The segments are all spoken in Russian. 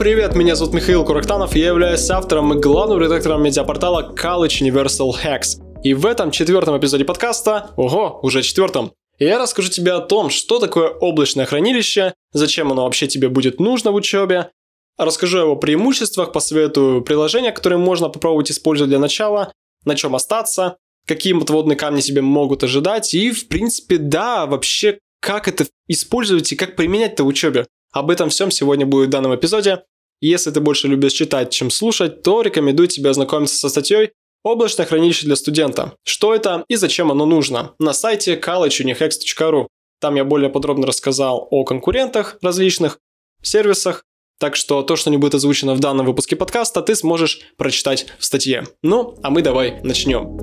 Привет, меня зовут Михаил Курактанов, я являюсь автором и главным редактором медиапортала College Universal Hacks. И в этом четвертом эпизоде подкаста, ого, уже четвертом, я расскажу тебе о том, что такое облачное хранилище, зачем оно вообще тебе будет нужно в учебе, расскажу о его преимуществах, посоветую приложения, которые можно попробовать использовать для начала, на чем остаться, какие подводные камни тебе могут ожидать, и, в принципе, да, вообще, как это использовать и как применять-то в учебе. Об этом всем сегодня будет в данном эпизоде. Если ты больше любишь читать, чем слушать, то рекомендую тебе ознакомиться со статьей «Облачное хранилище для студента. Что это и зачем оно нужно?» на сайте collegeunihex.ru. Там я более подробно рассказал о конкурентах различных, сервисах, так что то, что не будет озвучено в данном выпуске подкаста, ты сможешь прочитать в статье. Ну, а мы давай начнем.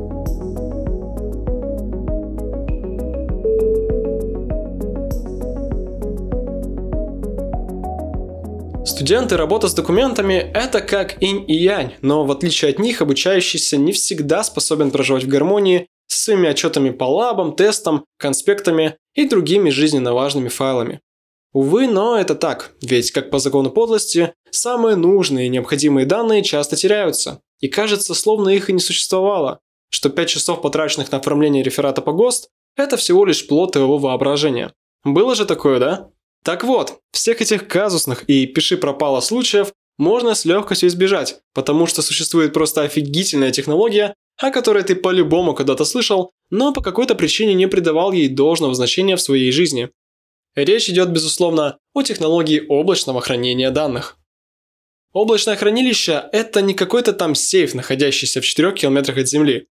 Студенты, работа с документами – это как инь и янь, но в отличие от них, обучающийся не всегда способен проживать в гармонии с своими отчетами по лабам, тестам, конспектами и другими жизненно важными файлами. Увы, но это так, ведь, как по закону подлости, самые нужные и необходимые данные часто теряются, и кажется, словно их и не существовало, что 5 часов, потраченных на оформление реферата по ГОСТ, это всего лишь плод его воображения. Было же такое, да? Так вот, всех этих казусных и пиши пропало случаев можно с легкостью избежать, потому что существует просто офигительная технология, о которой ты по-любому когда-то слышал, но по какой-то причине не придавал ей должного значения в своей жизни. Речь идет, безусловно, о технологии облачного хранения данных. Облачное хранилище – это не какой-то там сейф, находящийся в 4 километрах от Земли.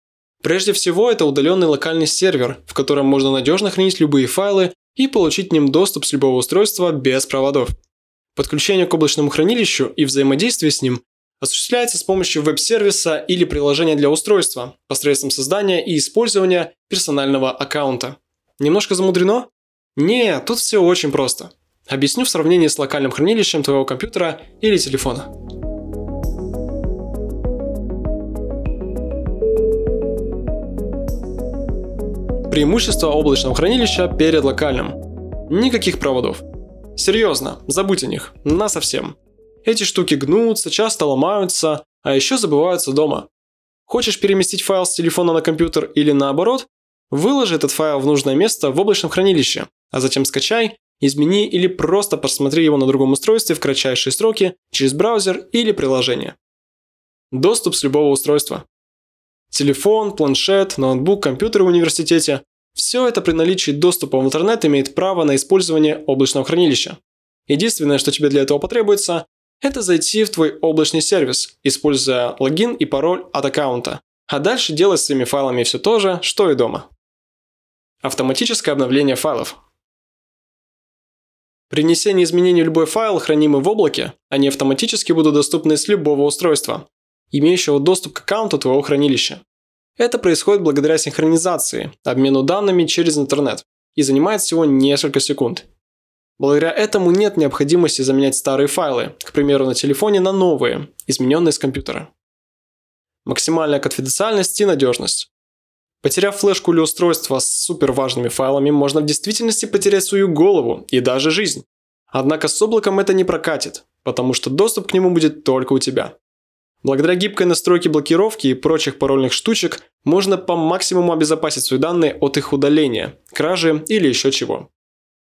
Прежде всего, это удаленный локальный сервер, в котором можно надежно хранить любые файлы и получить к ним доступ с любого устройства без проводов. Подключение к облачному хранилищу и взаимодействие с ним осуществляется с помощью веб-сервиса или приложения для устройства посредством создания и использования персонального аккаунта. Немножко замудрено? Не, тут все очень просто. Объясню в сравнении с локальным хранилищем твоего компьютера или телефона. Преимущество облачного хранилища перед локальным. Никаких проводов. Серьезно, забудь о них. На совсем. Эти штуки гнутся, часто ломаются, а еще забываются дома. Хочешь переместить файл с телефона на компьютер или наоборот? Выложи этот файл в нужное место в облачном хранилище, а затем скачай, измени или просто просмотри его на другом устройстве в кратчайшие сроки через браузер или приложение. Доступ с любого устройства. Телефон, планшет, ноутбук, компьютер в университете – все это при наличии доступа в интернет имеет право на использование облачного хранилища. Единственное, что тебе для этого потребуется, это зайти в твой облачный сервис, используя логин и пароль от аккаунта, а дальше делать с своими файлами все то же, что и дома. Автоматическое обновление файлов. При внесении изменений в любой файл, хранимый в облаке, они автоматически будут доступны с любого устройства, имеющего доступ к аккаунту твоего хранилища. Это происходит благодаря синхронизации, обмену данными через интернет, и занимает всего несколько секунд. Благодаря этому нет необходимости заменять старые файлы, к примеру, на телефоне на новые, измененные с компьютера. Максимальная конфиденциальность и надежность. Потеряв флешку или устройство с супер важными файлами, можно в действительности потерять свою голову и даже жизнь. Однако с облаком это не прокатит, потому что доступ к нему будет только у тебя. Благодаря гибкой настройке блокировки и прочих парольных штучек можно по максимуму обезопасить свои данные от их удаления, кражи или еще чего.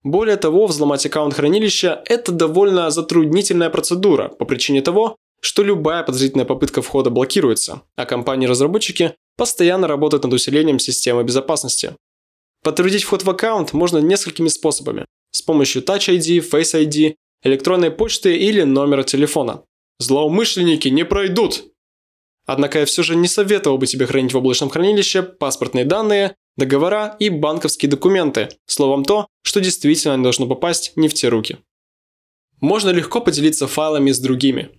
Более того, взломать аккаунт хранилища – это довольно затруднительная процедура по причине того, что любая подозрительная попытка входа блокируется, а компании-разработчики постоянно работают над усилением системы безопасности. Подтвердить вход в аккаунт можно несколькими способами – с помощью Touch ID, Face ID, электронной почты или номера телефона. Злоумышленники не пройдут. Однако я все же не советовал бы тебе хранить в облачном хранилище паспортные данные, договора и банковские документы, словом то, что действительно должно попасть не в те руки. Можно легко поделиться файлами с другими.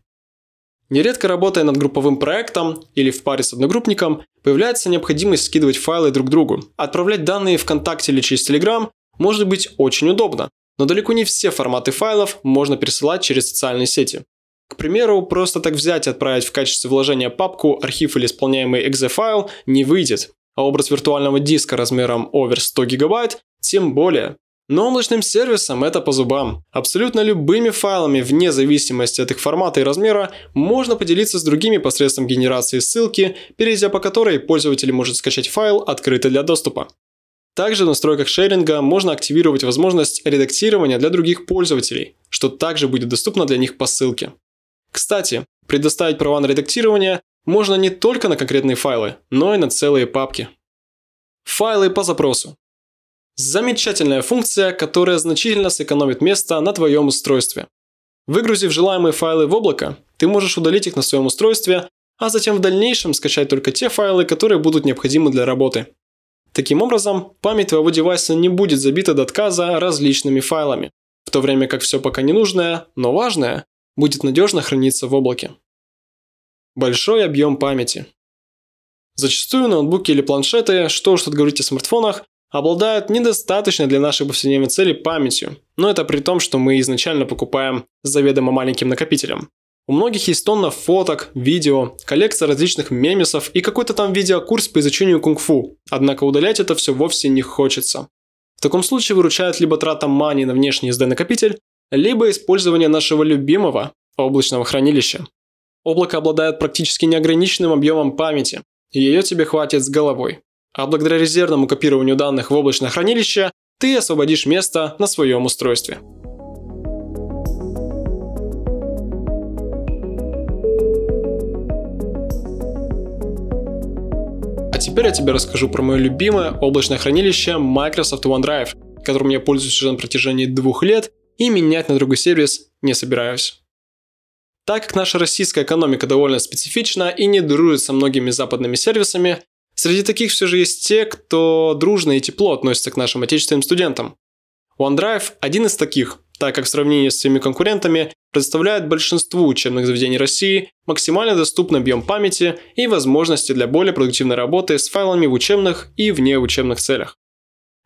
Нередко работая над групповым проектом или в паре с одногруппником, появляется необходимость скидывать файлы друг другу. Отправлять данные ВКонтакте или через Telegram может быть очень удобно, но далеко не все форматы файлов можно пересылать через социальные сети. К примеру, просто так взять и отправить в качестве вложения папку, архив или исполняемый exe файл не выйдет, а образ виртуального диска размером over 100 гигабайт тем более. Но облачным сервисам это по зубам. Абсолютно любыми файлами, вне зависимости от их формата и размера, можно поделиться с другими посредством генерации ссылки, перейдя по которой пользователь может скачать файл, открытый для доступа. Также в настройках шеринга можно активировать возможность редактирования для других пользователей, что также будет доступно для них по ссылке. Кстати, предоставить права на редактирование можно не только на конкретные файлы, но и на целые папки. Файлы по запросу. Замечательная функция, которая значительно сэкономит место на твоем устройстве. Выгрузив желаемые файлы в облако, ты можешь удалить их на своем устройстве, а затем в дальнейшем скачать только те файлы, которые будут необходимы для работы. Таким образом, память твоего девайса не будет забита до отказа различными файлами, в то время как все пока ненужное, но важное, будет надежно храниться в облаке. Большой объем памяти. Зачастую ноутбуки или планшеты, что уж тут говорить о смартфонах, обладают недостаточной для нашей повседневной цели памятью, но это при том, что мы изначально покупаем заведомо маленьким накопителем. У многих есть тонна фоток, видео, коллекция различных мемесов и какой-то там видеокурс по изучению кунг-фу, однако удалять это все вовсе не хочется. В таком случае выручает либо трата мани на внешний SD-накопитель, либо использование нашего любимого облачного хранилища. Облако обладает практически неограниченным объемом памяти, и ее тебе хватит с головой. А благодаря резервному копированию данных в облачное хранилище ты освободишь место на своем устройстве. А теперь я тебе расскажу про мое любимое облачное хранилище Microsoft OneDrive, которым я пользуюсь уже на протяжении двух лет и менять на другой сервис не собираюсь. Так как наша российская экономика довольно специфична и не дружит со многими западными сервисами, Среди таких все же есть те, кто дружно и тепло относится к нашим отечественным студентам. OneDrive – один из таких, так как в сравнении с своими конкурентами предоставляет большинству учебных заведений России максимально доступный объем памяти и возможности для более продуктивной работы с файлами в учебных и внеучебных целях.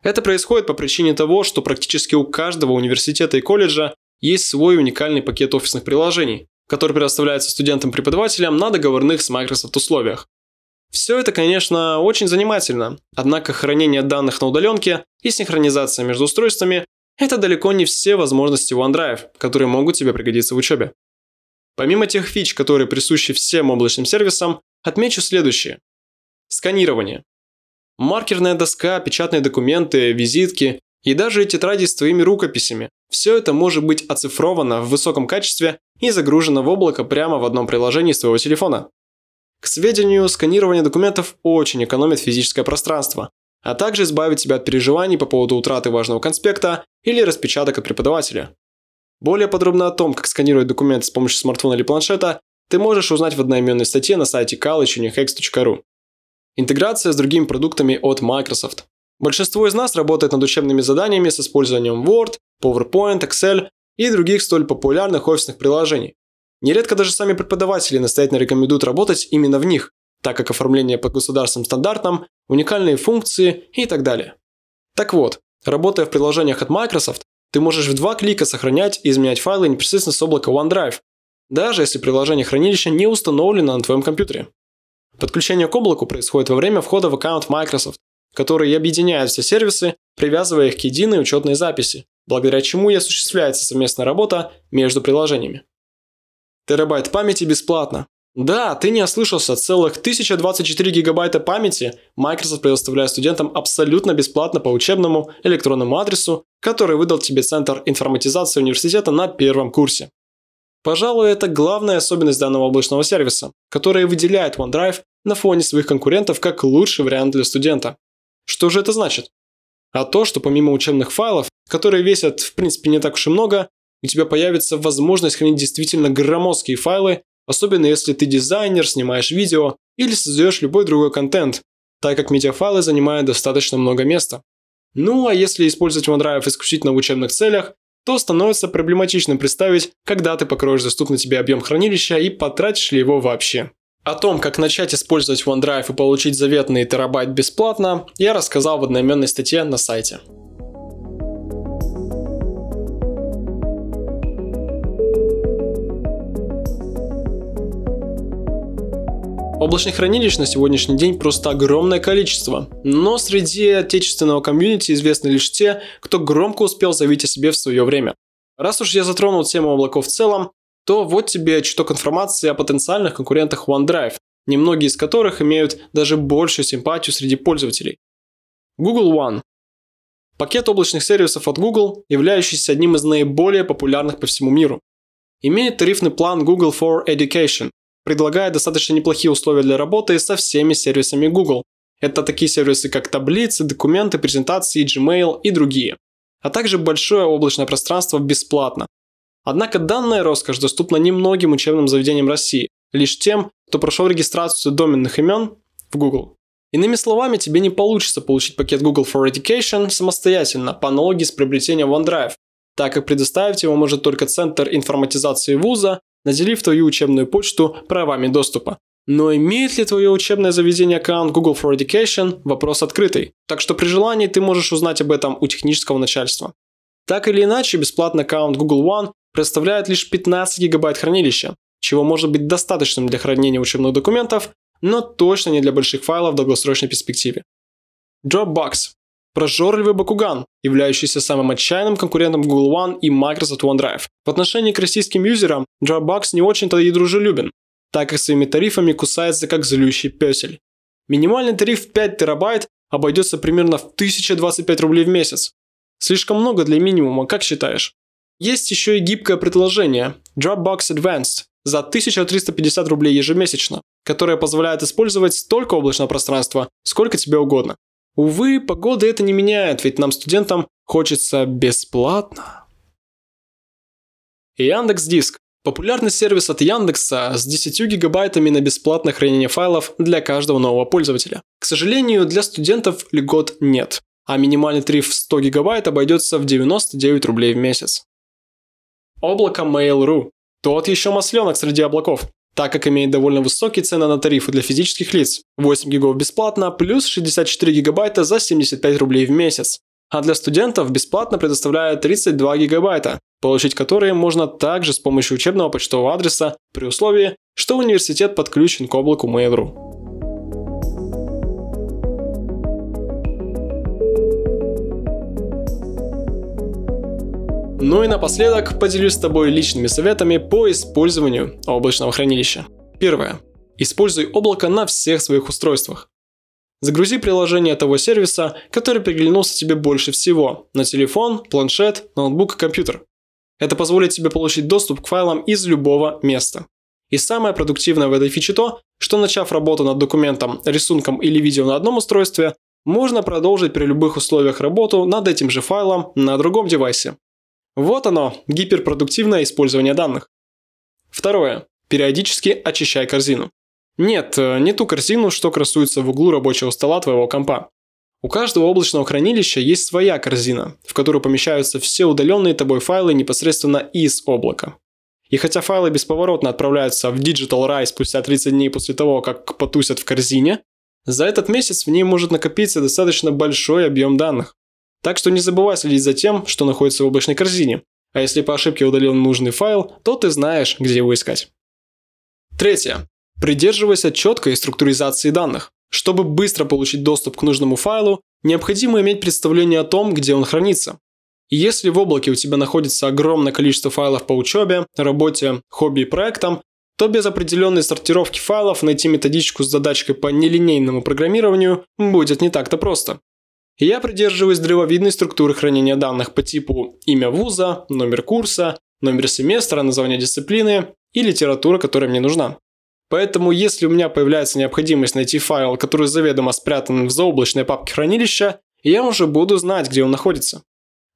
Это происходит по причине того, что практически у каждого университета и колледжа есть свой уникальный пакет офисных приложений, который предоставляется студентам-преподавателям на договорных с Microsoft условиях. Все это, конечно, очень занимательно, однако хранение данных на удаленке и синхронизация между устройствами – это далеко не все возможности OneDrive, которые могут тебе пригодиться в учебе. Помимо тех фич, которые присущи всем облачным сервисам, отмечу следующее. Сканирование. Маркерная доска, печатные документы, визитки и даже тетради с твоими рукописями – все это может быть оцифровано в высоком качестве и загружено в облако прямо в одном приложении с твоего телефона. К сведению, сканирование документов очень экономит физическое пространство, а также избавит тебя от переживаний по поводу утраты важного конспекта или распечаток от преподавателя. Более подробно о том, как сканировать документы с помощью смартфона или планшета, ты можешь узнать в одноименной статье на сайте college.unix.ru. Интеграция с другими продуктами от Microsoft. Большинство из нас работает над учебными заданиями с использованием Word, PowerPoint, Excel и других столь популярных офисных приложений. Нередко даже сами преподаватели настоятельно рекомендуют работать именно в них, так как оформление по государственным стандартам, уникальные функции и так далее. Так вот, работая в приложениях от Microsoft, ты можешь в два клика сохранять и изменять файлы непосредственно с облака OneDrive, даже если приложение хранилища не установлено на твоем компьютере. Подключение к облаку происходит во время входа в аккаунт Microsoft, который объединяет все сервисы, привязывая их к единой учетной записи, благодаря чему и осуществляется совместная работа между приложениями. Терабайт памяти бесплатно. Да, ты не ослышался, целых 1024 гигабайта памяти Microsoft предоставляет студентам абсолютно бесплатно по учебному электронному адресу, который выдал тебе Центр информатизации университета на первом курсе. Пожалуй, это главная особенность данного облачного сервиса, которая выделяет OneDrive на фоне своих конкурентов как лучший вариант для студента. Что же это значит? А то, что помимо учебных файлов, которые весят в принципе не так уж и много, у тебя появится возможность хранить действительно громоздкие файлы, особенно если ты дизайнер, снимаешь видео или создаешь любой другой контент, так как медиафайлы занимают достаточно много места. Ну а если использовать OneDrive исключительно в учебных целях, то становится проблематичным представить, когда ты покроешь доступный тебе объем хранилища и потратишь ли его вообще. О том, как начать использовать OneDrive и получить заветный терабайт бесплатно, я рассказал в одноименной статье на сайте. Облачных хранилищ на сегодняшний день просто огромное количество, но среди отечественного комьюнити известны лишь те, кто громко успел заявить о себе в свое время. Раз уж я затронул тему облаков в целом, то вот тебе чуток информации о потенциальных конкурентах OneDrive, немногие из которых имеют даже большую симпатию среди пользователей. Google One Пакет облачных сервисов от Google, являющийся одним из наиболее популярных по всему миру. Имеет тарифный план Google for Education, предлагает достаточно неплохие условия для работы со всеми сервисами Google. Это такие сервисы, как таблицы, документы, презентации, Gmail и другие. А также большое облачное пространство бесплатно. Однако данная роскошь доступна немногим учебным заведениям России, лишь тем, кто прошел регистрацию доменных имен в Google. Иными словами, тебе не получится получить пакет Google for Education самостоятельно, по аналогии с приобретением OneDrive, так как предоставить его может только Центр информатизации вуза наделив твою учебную почту правами доступа. Но имеет ли твое учебное заведение аккаунт Google for Education – вопрос открытый, так что при желании ты можешь узнать об этом у технического начальства. Так или иначе, бесплатный аккаунт Google One представляет лишь 15 гигабайт хранилища, чего может быть достаточным для хранения учебных документов, но точно не для больших файлов в долгосрочной перспективе. Dropbox Прожорливый Бакуган, являющийся самым отчаянным конкурентом Google One и Microsoft OneDrive. В отношении к российским юзерам Dropbox не очень-то и дружелюбен, так как своими тарифами кусается как злющий песель. Минимальный тариф 5 терабайт обойдется примерно в 1025 рублей в месяц. Слишком много для минимума, как считаешь? Есть еще и гибкое предложение Dropbox Advanced за 1350 рублей ежемесячно, которое позволяет использовать столько облачного пространства, сколько тебе угодно. Увы, погода это не меняет, ведь нам, студентам, хочется бесплатно. Яндекс Диск. Популярный сервис от Яндекса с 10 гигабайтами на бесплатное хранение файлов для каждого нового пользователя. К сожалению, для студентов льгот нет, а минимальный тариф в 100 гигабайт обойдется в 99 рублей в месяц. Облако Mail.ru. Тот еще масленок среди облаков так как имеет довольно высокие цены на тарифы для физических лиц. 8 гигов бесплатно, плюс 64 гигабайта за 75 рублей в месяц. А для студентов бесплатно предоставляет 32 гигабайта, получить которые можно также с помощью учебного почтового адреса при условии, что университет подключен к облаку Mail.ru. Ну и напоследок поделюсь с тобой личными советами по использованию облачного хранилища. Первое. Используй облако на всех своих устройствах. Загрузи приложение того сервиса, который приглянулся тебе больше всего – на телефон, планшет, ноутбук, компьютер. Это позволит тебе получить доступ к файлам из любого места. И самое продуктивное в этой фиче то, что начав работу над документом, рисунком или видео на одном устройстве, можно продолжить при любых условиях работу над этим же файлом на другом девайсе. Вот оно, гиперпродуктивное использование данных. Второе. Периодически очищай корзину. Нет, э, не ту корзину, что красуется в углу рабочего стола твоего компа. У каждого облачного хранилища есть своя корзина, в которую помещаются все удаленные тобой файлы непосредственно из облака. И хотя файлы бесповоротно отправляются в Digital Rise спустя 30 дней после того, как потусят в корзине, за этот месяц в ней может накопиться достаточно большой объем данных. Так что не забывай следить за тем, что находится в облачной корзине. А если по ошибке удалил нужный файл, то ты знаешь, где его искать. Третье. Придерживайся четкой структуризации данных. Чтобы быстро получить доступ к нужному файлу, необходимо иметь представление о том, где он хранится. Если в облаке у тебя находится огромное количество файлов по учебе, работе, хобби и проектам, то без определенной сортировки файлов найти методичку с задачкой по нелинейному программированию будет не так-то просто. Я придерживаюсь древовидной структуры хранения данных по типу имя вуза, номер курса, номер семестра, название дисциплины и литература, которая мне нужна. Поэтому, если у меня появляется необходимость найти файл, который заведомо спрятан в заоблачной папке хранилища, я уже буду знать, где он находится.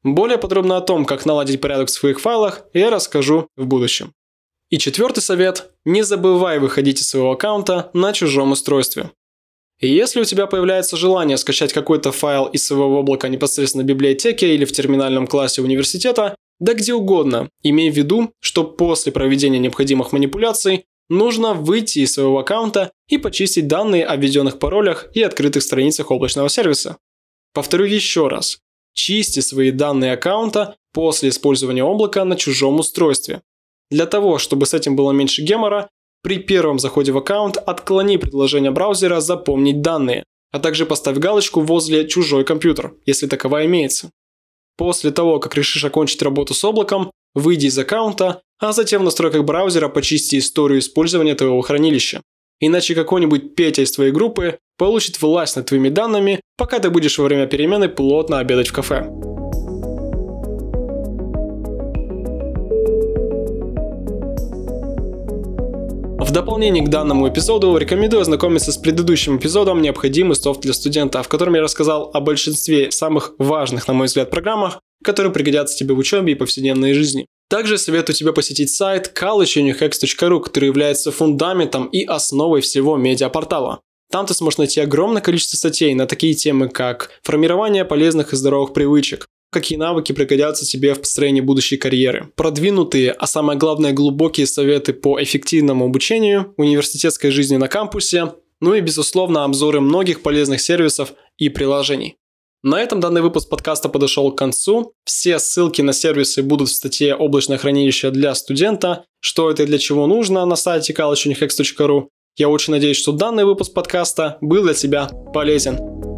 Более подробно о том, как наладить порядок в своих файлах, я расскажу в будущем. И четвертый совет – не забывай выходить из своего аккаунта на чужом устройстве. И если у тебя появляется желание скачать какой-то файл из своего облака непосредственно в библиотеке или в терминальном классе университета, да где угодно, имей в виду, что после проведения необходимых манипуляций нужно выйти из своего аккаунта и почистить данные о введенных паролях и открытых страницах облачного сервиса. Повторю еще раз. Чисти свои данные аккаунта после использования облака на чужом устройстве. Для того, чтобы с этим было меньше гемора, При первом заходе в аккаунт отклони предложение браузера «Запомнить данные», а также поставь галочку возле «Чужой компьютер», если таковая имеется. После того, как решишь окончить работу с облаком, выйди из аккаунта, а затем в настройках браузера почисти историю использования твоего хранилища. Иначе какой-нибудь Петя из твоей группы получит власть над твоими данными, пока ты будешь во время перемены плотно обедать в кафе. В дополнение к данному эпизоду рекомендую ознакомиться с предыдущим эпизодом «Необходимый софт для студента», в котором я рассказал о большинстве самых важных, на мой взгляд, программах, которые пригодятся тебе в учебе и повседневной жизни. Также советую тебе посетить сайт collegeunihex.ru, который является фундаментом и основой всего медиапортала. Там ты сможешь найти огромное количество статей на такие темы, как формирование полезных и здоровых привычек, какие навыки пригодятся тебе в построении будущей карьеры. Продвинутые, а самое главное глубокие советы по эффективному обучению, университетской жизни на кампусе, ну и, безусловно, обзоры многих полезных сервисов и приложений. На этом данный выпуск подкаста подошел к концу. Все ссылки на сервисы будут в статье «Облачное хранилище для студента», что это и для чего нужно на сайте collegeunihex.ru. Я очень надеюсь, что данный выпуск подкаста был для тебя полезен.